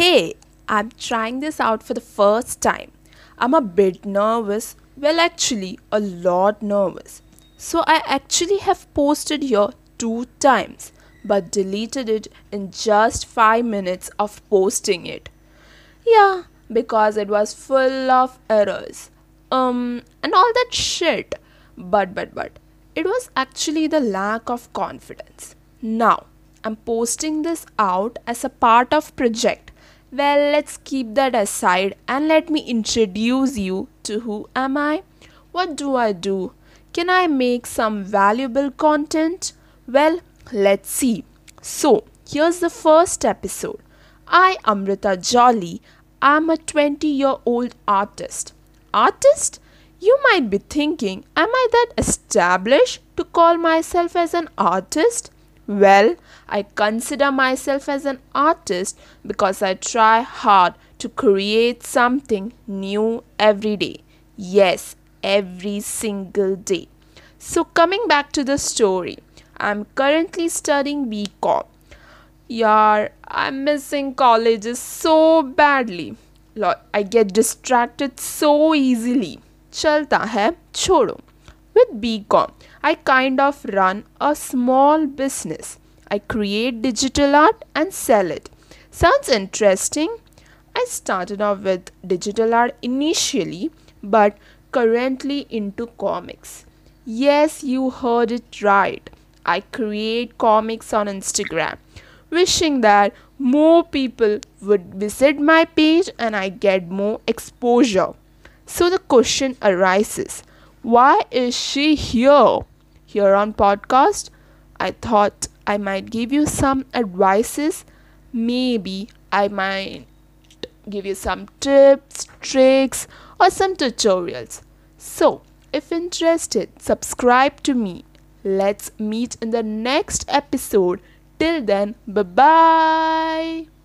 Hey, I'm trying this out for the first time. I'm a bit nervous. Well, actually, a lot nervous. So, I actually have posted here two times but deleted it in just 5 minutes of posting it. Yeah, because it was full of errors. Um, and all that shit. But, but, but, it was actually the lack of confidence. Now, I'm posting this out as a part of project. Well, let's keep that aside and let me introduce you to who am I? What do I do? Can I make some valuable content? Well, let's see. So, here's the first episode. I, Amrita Jolly, I'm a 20 year old artist. Artist? You might be thinking, am I that established to call myself as an artist? Well, I consider myself as an artist because I try hard to create something new every day. Yes, every single day. So, coming back to the story, I'm currently studying BCom. Yeah, I'm missing colleges so badly. I get distracted so easily. चलता है छोड़ो with BCom I kind of run a small business. I create digital art and sell it. Sounds interesting. I started off with digital art initially but currently into comics. Yes you heard it right. I create comics on Instagram wishing that more people would visit my page and I get more exposure. So the question arises why is she here? Here on podcast, I thought I might give you some advices. Maybe I might give you some tips, tricks, or some tutorials. So, if interested, subscribe to me. Let's meet in the next episode. Till then, bye bye.